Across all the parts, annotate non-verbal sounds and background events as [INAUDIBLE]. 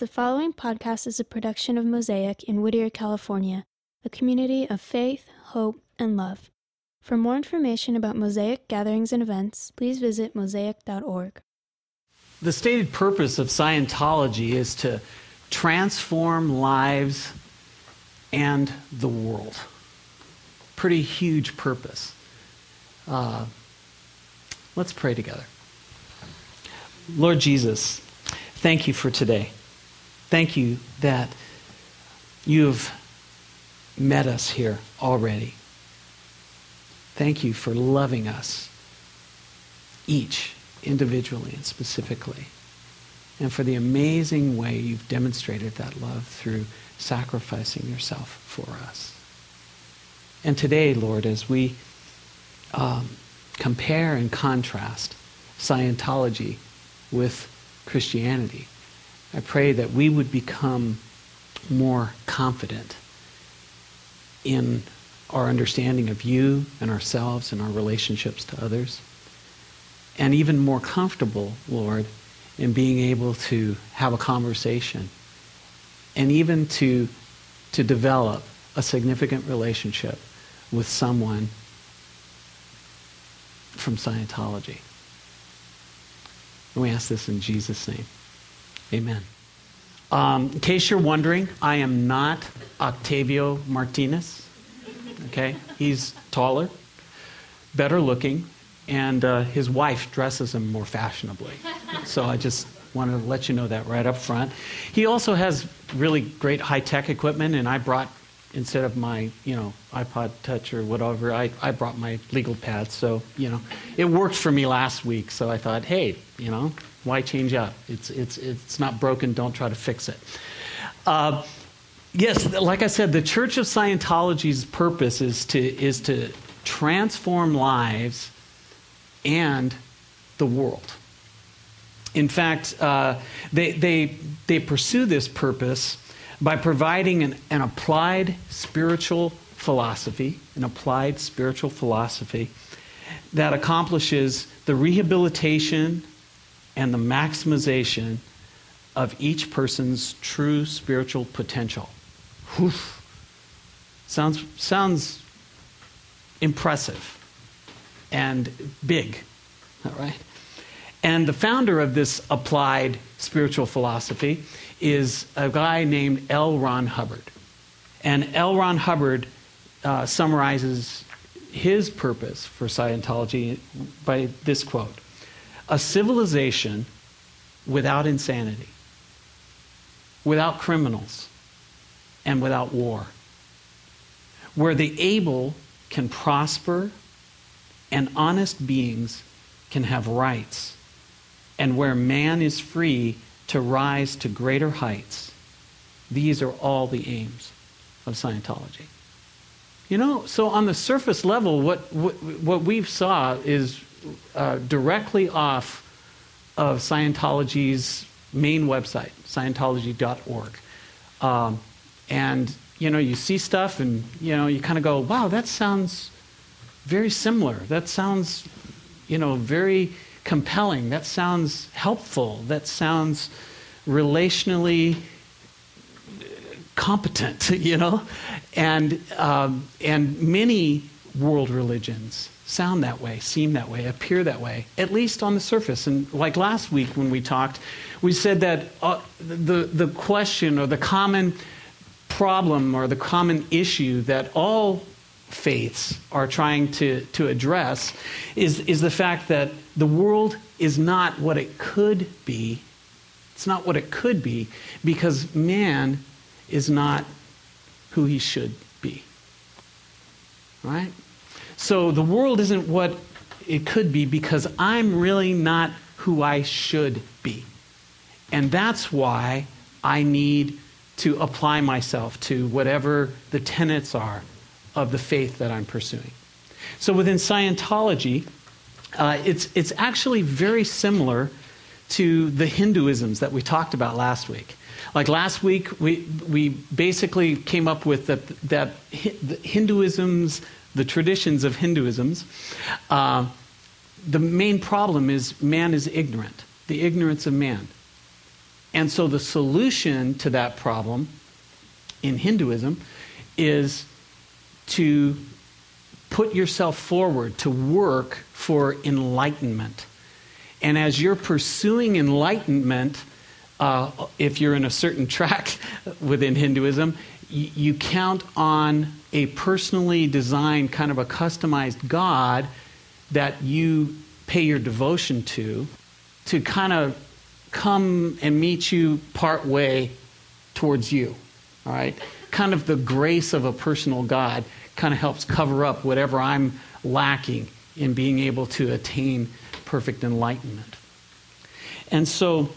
The following podcast is a production of Mosaic in Whittier, California, a community of faith, hope, and love. For more information about Mosaic gatherings and events, please visit mosaic.org. The stated purpose of Scientology is to transform lives and the world. Pretty huge purpose. Uh, let's pray together. Lord Jesus, thank you for today. Thank you that you've met us here already. Thank you for loving us, each individually and specifically, and for the amazing way you've demonstrated that love through sacrificing yourself for us. And today, Lord, as we um, compare and contrast Scientology with Christianity, I pray that we would become more confident in our understanding of you and ourselves and our relationships to others. And even more comfortable, Lord, in being able to have a conversation and even to, to develop a significant relationship with someone from Scientology. And we ask this in Jesus' name. Amen. Um, in case you're wondering, I am not Octavio Martinez. Okay? He's taller, better looking, and uh, his wife dresses him more fashionably. So I just wanted to let you know that right up front. He also has really great high tech equipment, and I brought, instead of my, you know, iPod Touch or whatever, I, I brought my legal pad. So, you know, it worked for me last week. So I thought, hey, you know, why change up? It's, it's, it's not broken, don't try to fix it. Uh, yes, like I said, the Church of Scientology's purpose is to, is to transform lives and the world. In fact, uh, they, they, they pursue this purpose by providing an, an applied spiritual philosophy, an applied spiritual philosophy that accomplishes the rehabilitation and the maximization of each person's true spiritual potential. Whew. Sounds, sounds impressive and big, all right? And the founder of this applied spiritual philosophy is a guy named L. Ron Hubbard. And L. Ron Hubbard uh, summarizes his purpose for Scientology by this quote a civilization without insanity, without criminals, and without war, where the able can prosper and honest beings can have rights, and where man is free to rise to greater heights. These are all the aims of Scientology. You know, so on the surface level, what, what, what we saw is uh, directly off of Scientology's main website, scientology.org. Um, and, you know, you see stuff and, you know, you kind of go, wow, that sounds very similar. That sounds, you know, very compelling. That sounds helpful. That sounds relationally competent, [LAUGHS] you know? And, um, and many world religions sound that way, seem that way, appear that way, at least on the surface. And like last week when we talked, we said that uh, the, the question or the common problem or the common issue that all faiths are trying to, to address is, is the fact that the world is not what it could be. It's not what it could be because man is not who he should be. Right? So the world isn't what it could be because I'm really not who I should be. And that's why I need to apply myself to whatever the tenets are of the faith that I'm pursuing. So within Scientology, uh, it's, it's actually very similar to the Hinduisms that we talked about last week. Like last week, we, we basically came up with that, that Hinduism's the traditions of Hinduisms, uh, the main problem is man is ignorant, the ignorance of man. And so the solution to that problem in Hinduism is to put yourself forward to work for enlightenment. And as you're pursuing enlightenment, uh, if you're in a certain [LAUGHS] track within Hinduism, you count on a personally designed, kind of a customized God that you pay your devotion to, to kind of come and meet you part way towards you. All right? Kind of the grace of a personal God kind of helps cover up whatever I'm lacking in being able to attain perfect enlightenment. And so,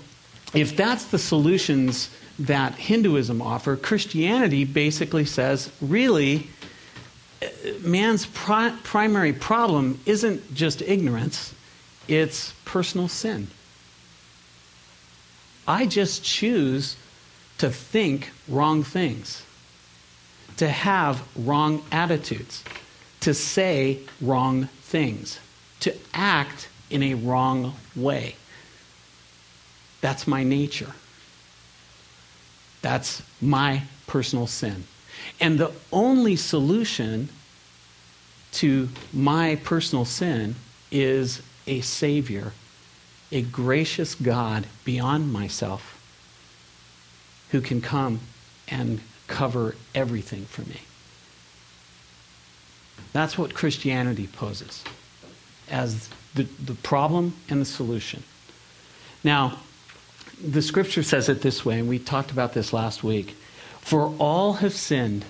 if that's the solutions that Hinduism offer, Christianity basically says, really, man's pri- primary problem isn't just ignorance, it's personal sin. I just choose to think wrong things, to have wrong attitudes, to say wrong things, to act in a wrong way. That's my nature. That's my personal sin. And the only solution to my personal sin is a Savior, a gracious God beyond myself who can come and cover everything for me. That's what Christianity poses as the, the problem and the solution. Now, the scripture says it this way, and we talked about this last week. For all have sinned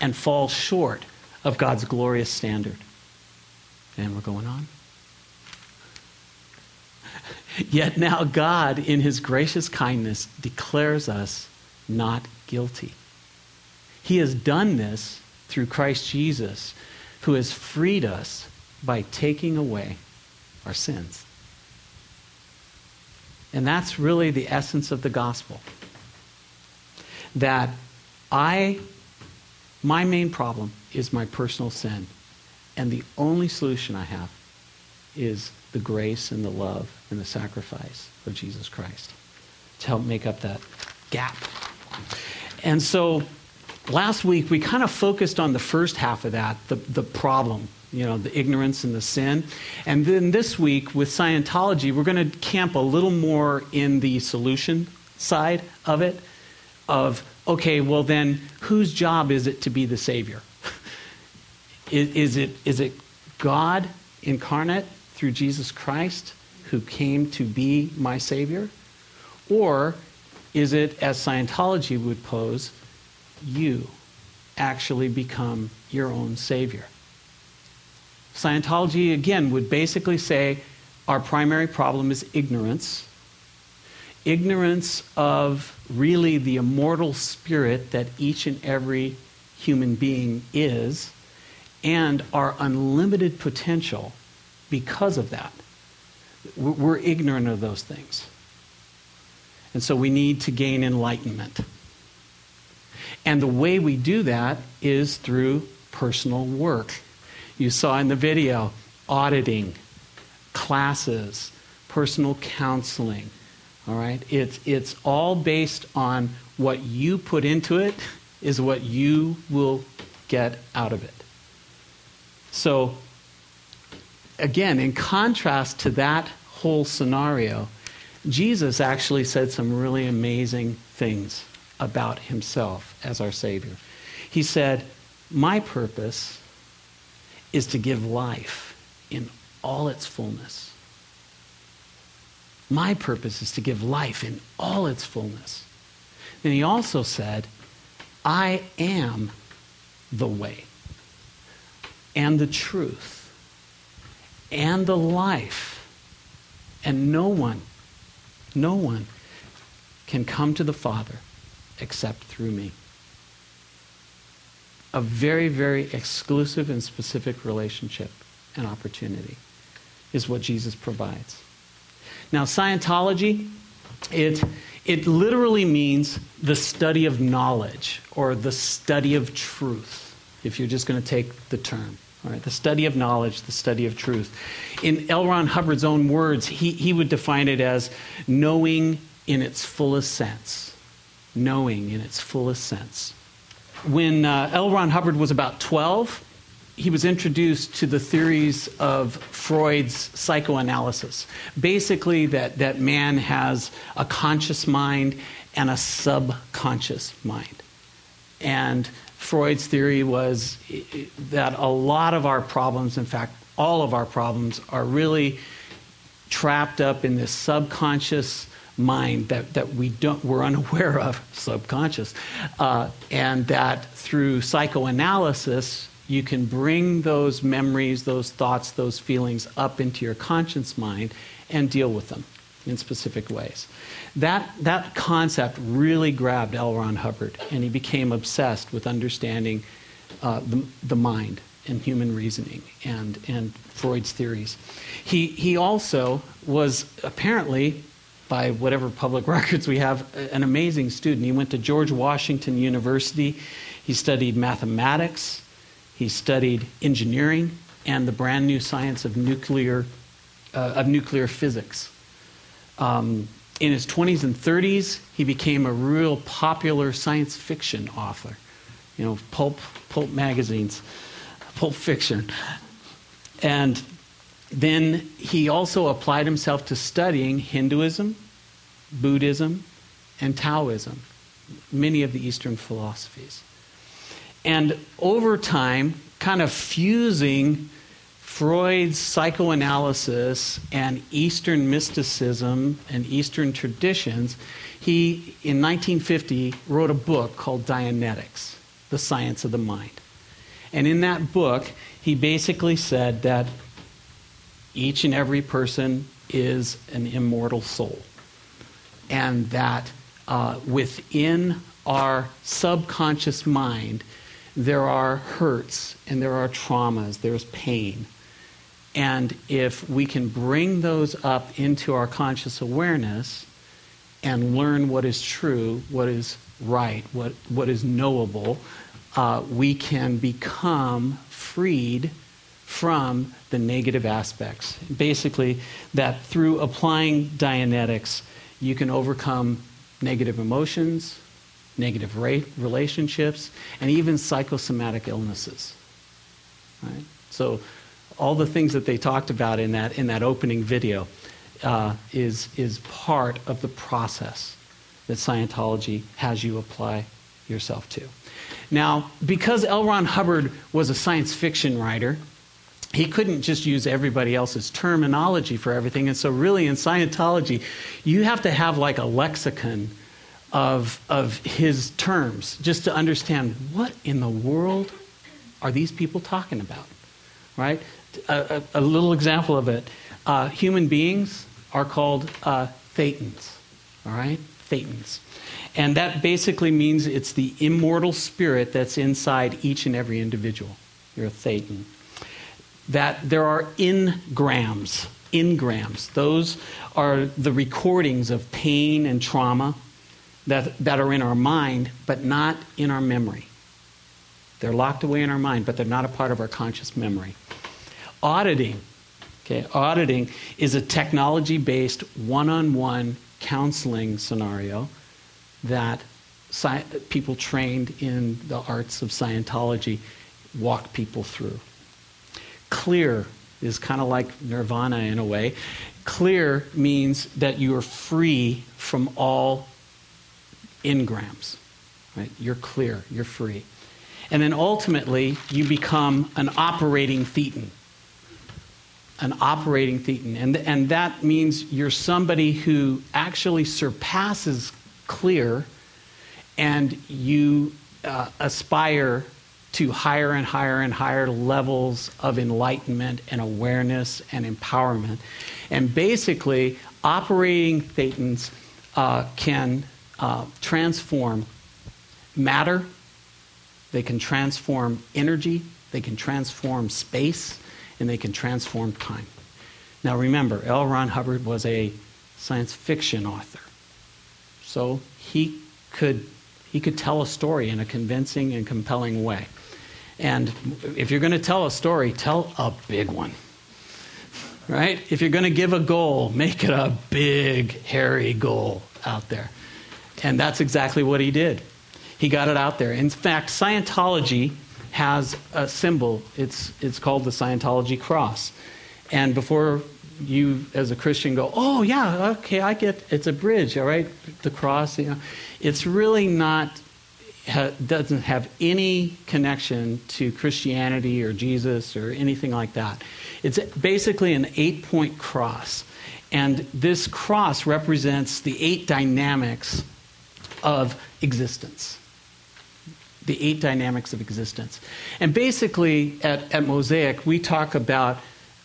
and fall short of God's glorious standard. And we're going on. [LAUGHS] Yet now God, in his gracious kindness, declares us not guilty. He has done this through Christ Jesus, who has freed us by taking away our sins. And that's really the essence of the gospel. That I, my main problem is my personal sin. And the only solution I have is the grace and the love and the sacrifice of Jesus Christ to help make up that gap. And so last week we kind of focused on the first half of that, the, the problem, you know, the ignorance and the sin. And then this week with Scientology, we're going to camp a little more in the solution side of it of, okay, well then, whose job is it to be the Savior? [LAUGHS] is, is, it, is it God incarnate through Jesus Christ who came to be my Savior? Or is it, as Scientology would pose, you actually become your own Savior? Scientology, again, would basically say our primary problem is ignorance. Ignorance of really the immortal spirit that each and every human being is, and our unlimited potential because of that. We're ignorant of those things. And so we need to gain enlightenment. And the way we do that is through personal work you saw in the video auditing, classes, personal counseling. All right? It's, it's all based on what you put into it, is what you will get out of it. So, again, in contrast to that whole scenario, Jesus actually said some really amazing things about himself as our Savior. He said, My purpose is to give life in all its fullness. My purpose is to give life in all its fullness. And he also said, I am the way and the truth and the life. And no one, no one can come to the Father except through me a very, very exclusive and specific relationship and opportunity is what Jesus provides. Now, Scientology, it, it literally means the study of knowledge or the study of truth, if you're just going to take the term. All right, the study of knowledge, the study of truth. In L. Ron Hubbard's own words, he, he would define it as knowing in its fullest sense. Knowing in its fullest sense. When uh, L. Ron Hubbard was about 12, he was introduced to the theories of Freud's psychoanalysis. Basically, that, that man has a conscious mind and a subconscious mind. And Freud's theory was that a lot of our problems, in fact, all of our problems, are really trapped up in this subconscious mind that, that we don't, we're unaware of, [LAUGHS] subconscious, uh, and that through psychoanalysis, you can bring those memories, those thoughts, those feelings up into your conscious mind and deal with them in specific ways. That, that concept really grabbed L. Ron Hubbard, and he became obsessed with understanding uh, the, the mind and human reasoning and, and Freud's theories. He, he also was apparently, by whatever public [LAUGHS] records we have, an amazing student. He went to George Washington University. He studied mathematics, he studied engineering and the brand new science of nuclear, uh, of nuclear physics. Um, in his 20s and 30s, he became a real popular science fiction author. You know, pulp, pulp magazines, pulp fiction. And then he also applied himself to studying Hinduism, Buddhism, and Taoism, many of the Eastern philosophies. And over time, kind of fusing Freud's psychoanalysis and Eastern mysticism and Eastern traditions, he, in 1950, wrote a book called Dianetics, The Science of the Mind. And in that book, he basically said that each and every person is an immortal soul. And that uh, within our subconscious mind, there are hurts and there are traumas, there's pain. And if we can bring those up into our conscious awareness and learn what is true, what is right, what, what is knowable, uh, we can become freed from the negative aspects. Basically, that through applying Dianetics, you can overcome negative emotions, negative relationships, and even psychosomatic illnesses. Right? So, all the things that they talked about in that, in that opening video uh, is, is part of the process that Scientology has you apply yourself to. Now, because L. Ron Hubbard was a science fiction writer, he couldn't just use everybody else's terminology for everything. And so, really, in Scientology, you have to have like a lexicon of, of his terms just to understand what in the world are these people talking about, right? A, a, a little example of it uh, human beings are called uh, thetans, all right? Thetans. And that basically means it's the immortal spirit that's inside each and every individual. You're a thetan. That there are engrams. Engrams. Those are the recordings of pain and trauma that, that are in our mind, but not in our memory. They're locked away in our mind, but they're not a part of our conscious memory. Auditing, okay, auditing is a technology based one on one counseling scenario that sci- people trained in the arts of Scientology walk people through. Clear is kind of like nirvana in a way. Clear means that you are free from all engrams. Right? You're clear, you're free. And then ultimately, you become an operating thetan. An operating thetan. And, and that means you're somebody who actually surpasses clear and you uh, aspire to higher and higher and higher levels of enlightenment and awareness and empowerment. And basically, operating thetans uh, can uh, transform matter, they can transform energy, they can transform space, and they can transform time. Now remember, L. Ron Hubbard was a science fiction author. So he could, he could tell a story in a convincing and compelling way. And if you're going to tell a story, tell a big one. right? If you're going to give a goal, make it a big, hairy goal out there. And that's exactly what he did. He got it out there. In fact, Scientology has a symbol. It's, it's called the Scientology cross. And before you, as a Christian, go, oh, yeah, okay, I get it's a bridge, all right? The cross, you know. It's really not, ha, doesn't have any connection to Christianity or Jesus or anything like that. It's basically an eight point cross. And this cross represents the eight dynamics of existence the eight dynamics of existence. And basically, at, at Mosaic, we talk about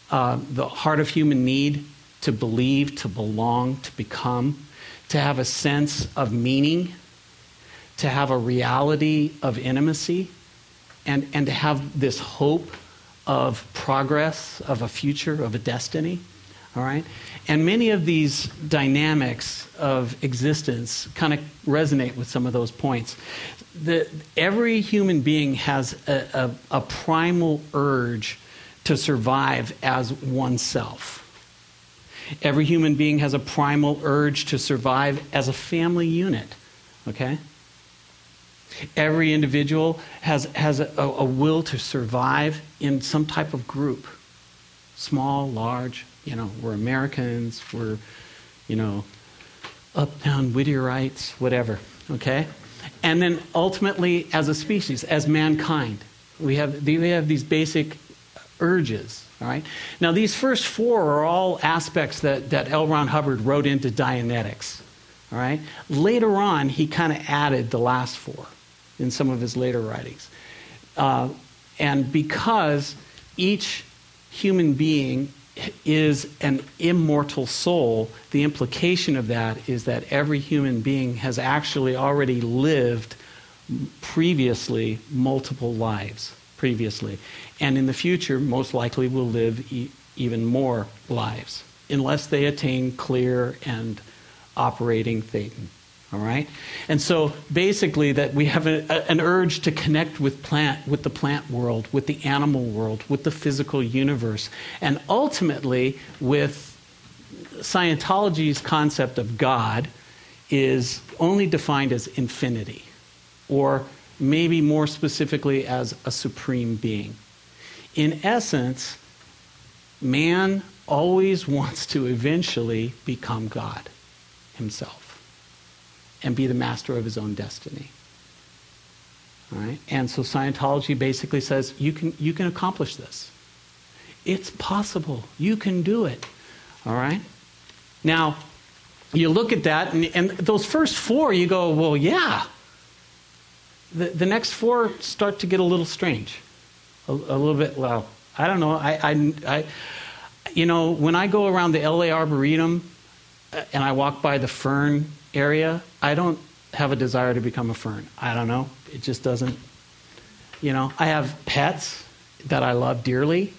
uh, the heart of human need to believe, to belong, to become, to have a sense of meaning, to have a reality of intimacy, and, and to have this hope of progress, of a future, of a destiny. All right? And many of these dynamics of existence kind of resonate with some of those points the, every human being has a, a, a primal urge to survive as oneself. Every human being has a primal urge to survive as a family unit. Okay? Every individual has, has a, a, will to survive in some type of group. Small, large, you know, we're Americans, we're, you know, uptown Whittierites, whatever. Okay? And then ultimately, as a species, as mankind, we have, we have these basic urges. All right? Now, these first four are all aspects that, that L. Ron Hubbard wrote into Dianetics. All right? Later on, he kind of added the last four in some of his later writings. Uh, and because each human being is an immortal soul, the implication of that is that every human being has actually already lived previously multiple lives previously. And in the future, most likely will live e- even more lives, unless they attain clear and operating thetan. All right? And so basically that we have a, a, an urge to connect with plant with the plant world, with the animal world, with the physical universe, and ultimately with Scientology's concept of God is only defined as infinity or maybe more specifically as a supreme being. In essence, man always [LAUGHS] wants to eventually become God himself and be the master of his own destiny. All right? And so Scientology basically says you can, you can accomplish this. It's possible. You can do it. All right? Now, you look at that, and, and those first four, you go, well, yeah. The, the next four start to get a little strange. A, a little bit, well, I don't know. I, I, I, you know, when I go around the LA Arboretum uh, and I walk by the fern area, I don't have a desire to become a fern. I don't know. It just doesn't. You know, I have pets that I love dearly.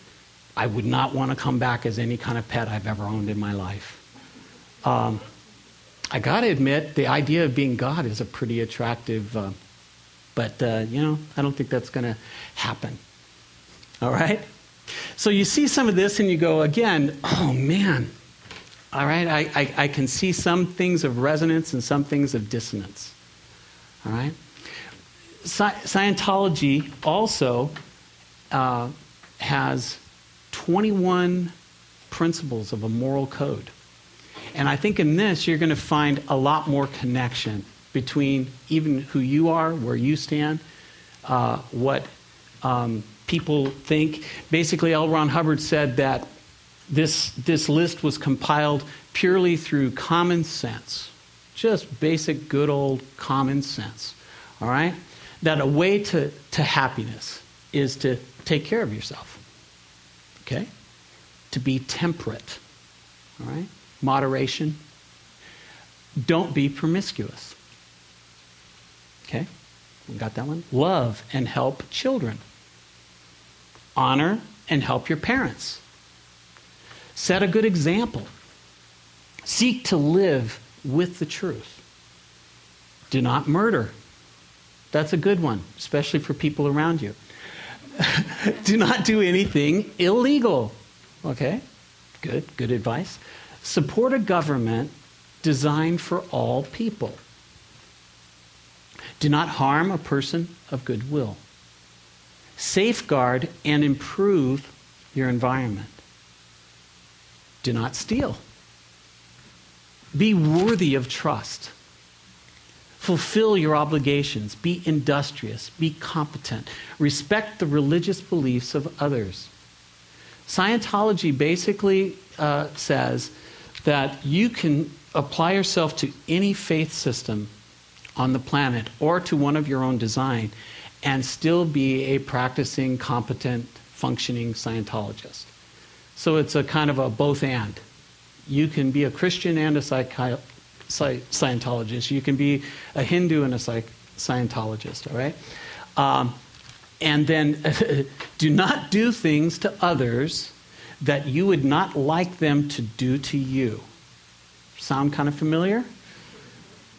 I would not want to come back as any kind of pet I've ever owned in my life. Um, I got to admit, the idea of being God is a pretty attractive, uh, but, uh, you know, I don't think that's going to happen. All right? So you see some of this and you go, again, oh man, all right? I, I, I can see some things of resonance and some things of dissonance. All right? Scientology also uh, has 21 principles of a moral code. And I think in this, you're going to find a lot more connection between even who you are, where you stand, uh, what um, people think. Basically, L. Ron Hubbard said that this, this list was compiled purely through common sense, just basic, good old common sense. All right? That a way to, to happiness is to take care of yourself. Okay? To be temperate. All right? Moderation. Don't be promiscuous. Okay? We got that one? Love and help children. Honor and help your parents. Set a good example. Seek to live with the truth. Do not murder. That's a good one, especially for people around you. [LAUGHS] do not do anything illegal. Okay? Good, good advice. Support a government designed for all people. Do not harm a person of goodwill. Safeguard and improve your environment. Do not steal. Be worthy of trust. Fulfill your obligations. Be industrious. Be competent. Respect the religious beliefs of others. Scientology basically uh, says that you can apply yourself to any faith system on the planet or to one of your own design and still be a practicing, competent, functioning Scientologist. So it's a kind of a both and. You can be a Christian and a psychi- Scientologist. You can be a Hindu and a psych- Scientologist, all right? Um, and then [LAUGHS] do not do things to others that you would not like them to do to you. Sound kind of familiar?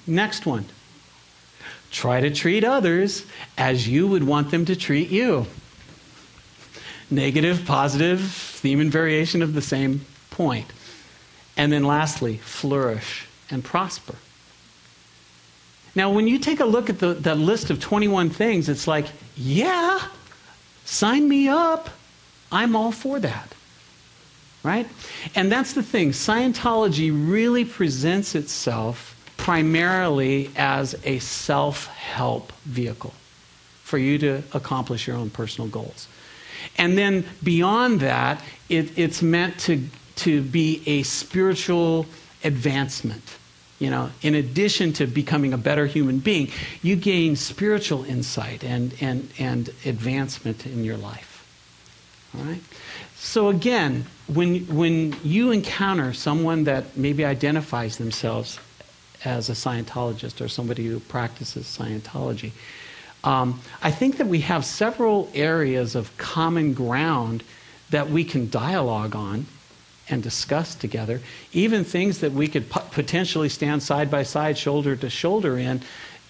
Next one. Try to treat others as you would want them to treat you. Negative, positive, theme and variation of the same point. And then lastly, flourish and prosper. Now, when you take a look at the, the list of 21 things, it's like, yeah, sign me up. I'm all for that. Right? And that's the thing. Scientology really presents itself primarily as a self help vehicle for you to accomplish your own personal goals. And then beyond that, it, it's meant to, to be a spiritual advancement. You know, in addition to becoming a better human being, you gain spiritual insight and, and, and advancement in your life. All right? So, again, when, when you encounter someone that maybe identifies themselves as a Scientologist or somebody who practices Scientology, um, I think that we have several areas of common ground that we can dialogue on and discuss together, even things that we could potentially stand side by side, shoulder to shoulder in,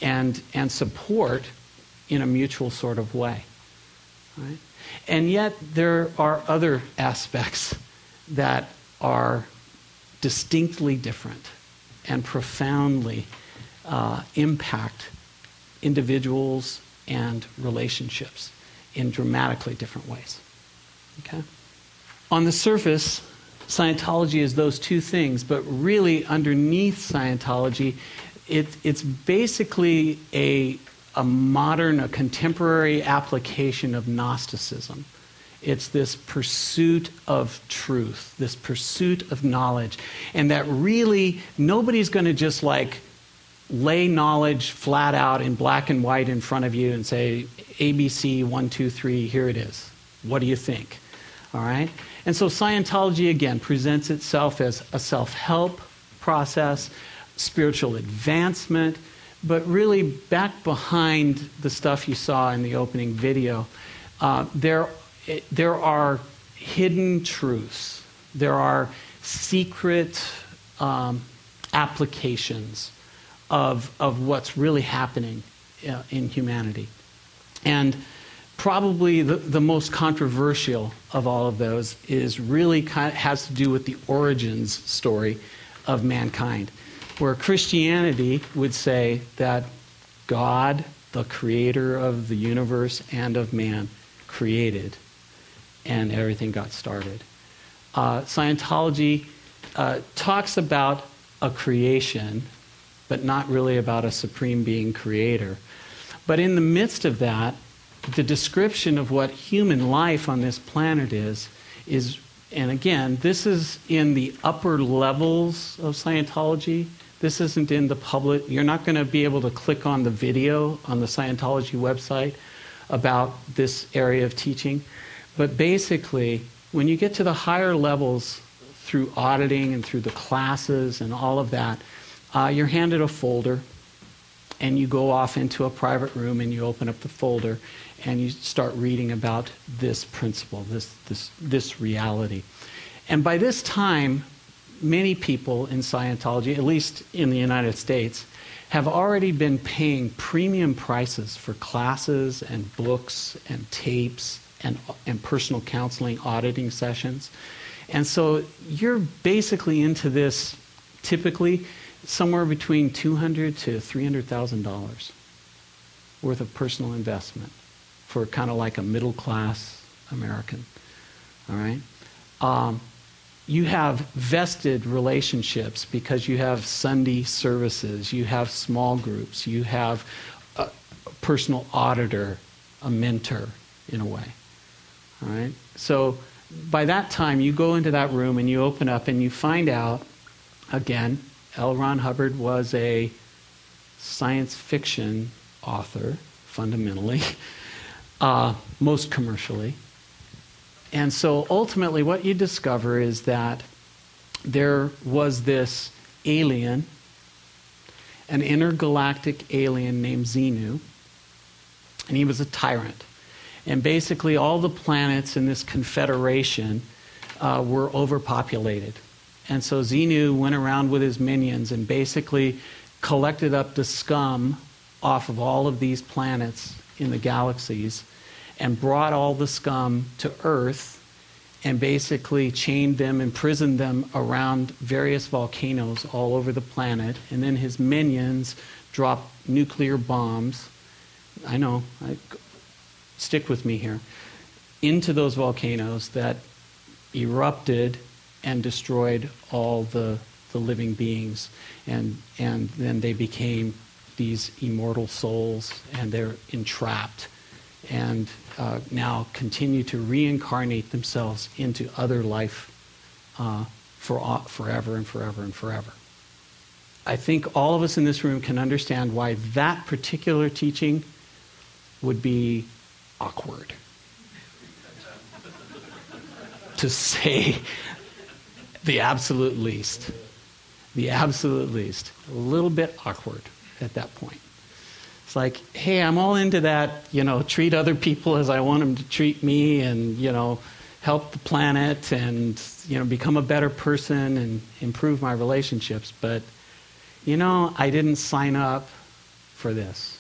and, and support in a mutual sort of way. Right? And yet, there are other aspects that are distinctly different and profoundly uh, impact individuals and relationships in dramatically different ways. Okay? On the surface, Scientology is those two things, but really underneath Scientology, it, it's basically a, a modern, a contemporary application of Gnosticism. It's this pursuit of truth, this pursuit of knowledge, and that really nobody's going to just like lay knowledge flat out in black and white in front of you and say, ABC, one, two, three, here it is. What do you think? All right? And so Scientology, again, presents itself as a self help process, spiritual advancement, but really back behind the stuff you saw in the opening video, uh, there, there are hidden truths, there are secret um, applications of, of what's really happening uh, in humanity. And probably the, the most controversial of all of those is really kind of has to do with the origins story of mankind, where Christianity would say that God, the creator of the universe and of man, created, and everything got started. Uh, Scientology uh, talks about a creation, but not really about a supreme being creator. But in the midst of that, the description of what human life on this planet is, is, and again, this is in the upper levels of Scientology. This isn't in the public. You're not going to be able to click on the video on the Scientology website about this area of teaching. But basically, when you get to the higher levels through auditing and through the classes and all of that, uh, you're handed a folder and you go off into a private room and you open up the folder and you start reading about this principle, this, this, this reality. And by this time, many people in Scientology, at least in the United States, have already been paying premium prices for classes and books and tapes and, and personal counseling auditing sessions. And so you're basically into this typically somewhere between $200 to $300,000 worth of personal investment for kind of like a middle class American. All right? Um, you have vested relationships because you have Sunday services, you have small groups, you have a personal auditor, a mentor in a way. All right? So by that time, you go into that room and you open up and you find out, again, L. Ron Hubbard was a science fiction author, fundamentally, [LAUGHS] uh, most commercially. And so ultimately, what you discover is that there was this alien, an intergalactic alien named Xenu, and he was a tyrant. And basically, all the planets in this confederation uh, were overpopulated. And so Xenu went around with his minions and basically collected up the scum off of all of these planets in the galaxies and brought all the scum to Earth and basically chained them, imprisoned them around various volcanoes all over the planet. And then his minions dropped nuclear bombs. I know, I, stick with me here. Into those volcanoes that erupted and destroyed all the, the living beings. And, and then they became these immortal souls and they're entrapped and uh, now continue to reincarnate themselves into other life uh, for forever and forever and forever. I think all of us in this room can understand why that particular teaching would be awkward. [LAUGHS] to say the absolute least. The absolute least. A little bit awkward at that point. It's like, hey, I'm all into that, you know, treat other people as I want them to treat me and, you know, help the planet and, you know, become a better person and improve my relationships. But, you know, I didn't sign up for this.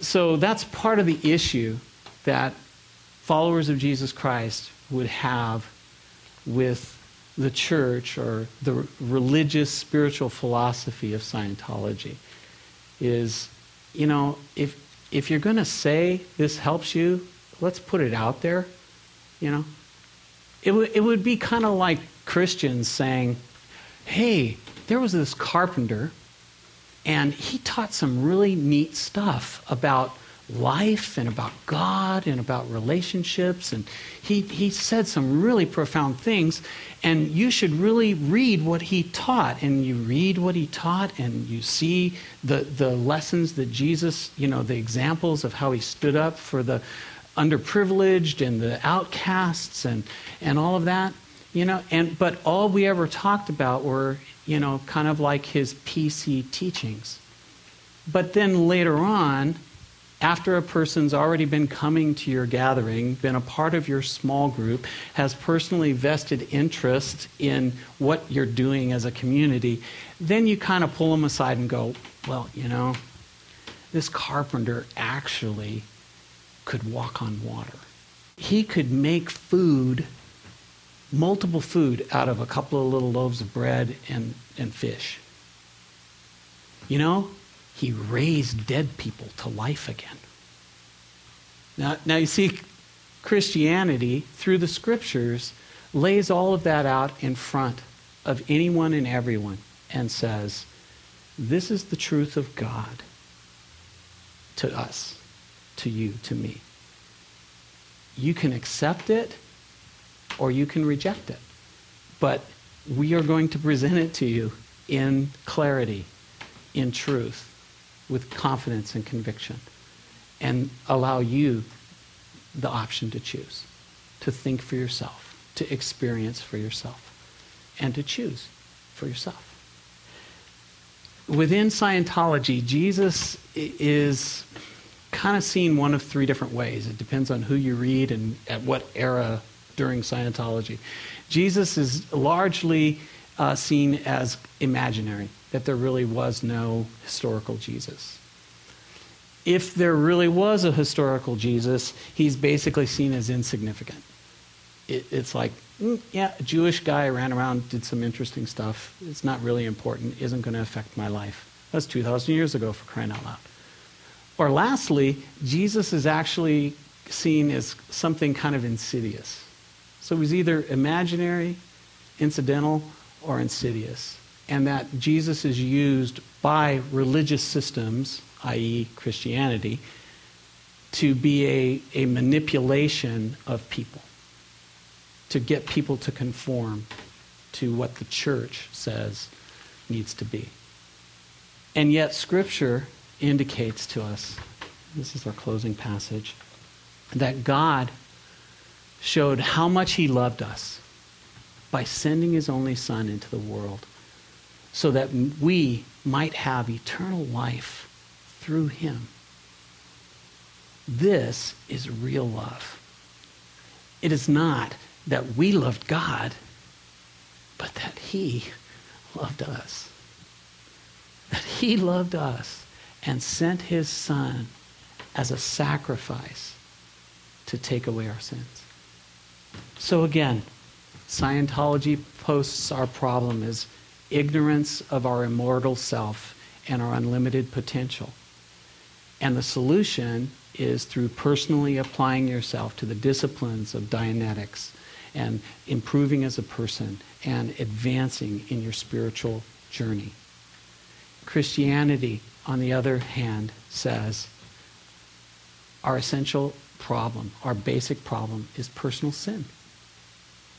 So that's part of the issue that followers of Jesus Christ would have with the church or the religious spiritual philosophy of Scientology is you know, if if you're going to say this helps you, let's put it out there, you know. It, w- it would be kind of like Christians saying, hey, there was this carpenter, and he taught some really neat stuff about life and about God and about relationships. And he, he said some really profound things. And you should really read what he taught. And you read what he taught and you see the, the lessons that Jesus, you know, the examples of how he stood up for the underprivileged and the outcasts and, and all of that. You know, and but all we ever talked about were, you know, kind of like his PC teachings. But then later on, after a person's already been coming to your gathering, been a part of your small group, has personally vested interest in what you're doing as a community, then you kind of pull them aside and go, well, you know, this carpenter actually could walk on water. He could make food, multiple food, out of a couple of little loaves of bread and, and fish. You know, he raised dead people to life again. Now, now you see, Christianity, through the scriptures, lays all of that out in front of anyone and everyone and says, This is the truth of God to us, to you, to me. You can accept it or you can reject it. But we are going to present it to you in clarity, in truth with confidence and conviction and allow you the option to choose, to think for yourself, to experience for yourself, and to choose for yourself. Within Scientology, Jesus is kind of seen one of three different ways. It depends on who you read and at what era during Scientology. Jesus is largely uh, seen as imaginary that there really was no historical Jesus. If there really was a historical Jesus, he's basically seen as insignificant. It, it's like mm, yeah, a Jewish guy ran around, did some interesting stuff. It's not really important, isn't going to affect my life. That's 2,000 years ago for crying out loud. Or lastly, Jesus is actually seen as something kind of insidious. So he's either imaginary, incidental, or insidious. And that Jesus is used by religious systems, i.e., Christianity, to be a, a manipulation of people, to get people to conform to what the church says needs to be. And yet, Scripture indicates to us this is our closing passage that God showed how much He loved us by sending His only Son into the world so that we might have eternal life through Him. This is real love. It is not that we loved God, but that He loved us. That He loved us and sent His Son as a sacrifice to take away our sins. So again, Scientology posts our problem as ignorance of our immortal self and our unlimited potential. And the solution is through personally applying yourself to the disciplines of Dianetics and improving as a person and advancing in your spiritual journey. Christianity, on the other hand, says our essential problem, our basic problem, is personal sin.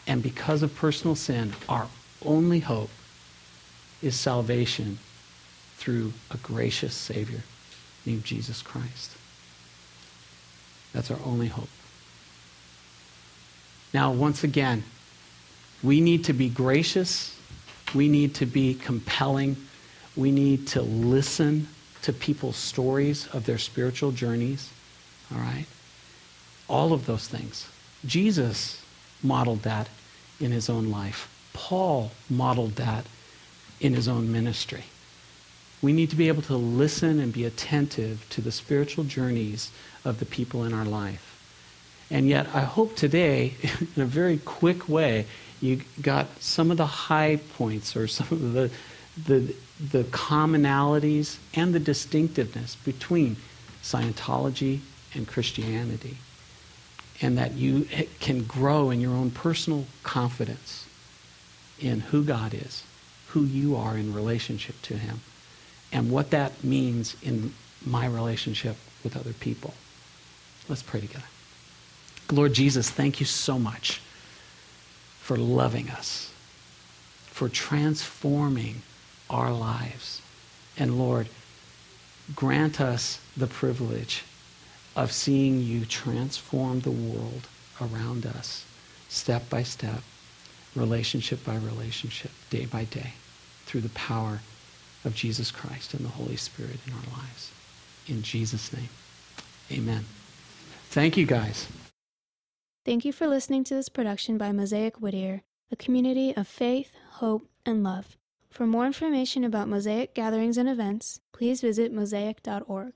And because of personal sin, our only hope is salvation through a gracious Savior named Jesus Christ. That's our only hope. Now, once again, we need to be gracious. We need to be compelling. We need to listen to people's stories of their spiritual journeys. All right? All of those things. Jesus modeled that in his own life. Paul modeled that in his own ministry. We need to be able to listen and be attentive to the spiritual journeys of the people in our life. And yet, I hope today, [LAUGHS] in a very quick way, you got some of the high points or some of the, the, the commonalities and the distinctiveness between Scientology and Christianity. And that you can grow in your own personal confidence in who God is, who you are in relationship to Him, and what that means in my relationship with other people. Let's pray together. Lord Jesus, thank you so much for loving us, for transforming our lives. And Lord, grant us the privilege of seeing you transform the world around us, step by step, relationship by relationship, day by day, through the power of Jesus Christ and the Holy Spirit in our lives. In Jesus' name, amen. Thank you, guys. Thank you for listening to this production by Mosaic Whittier, a community of faith, hope, and love. For more information about Mosaic gatherings and events, please visit mosaic.org.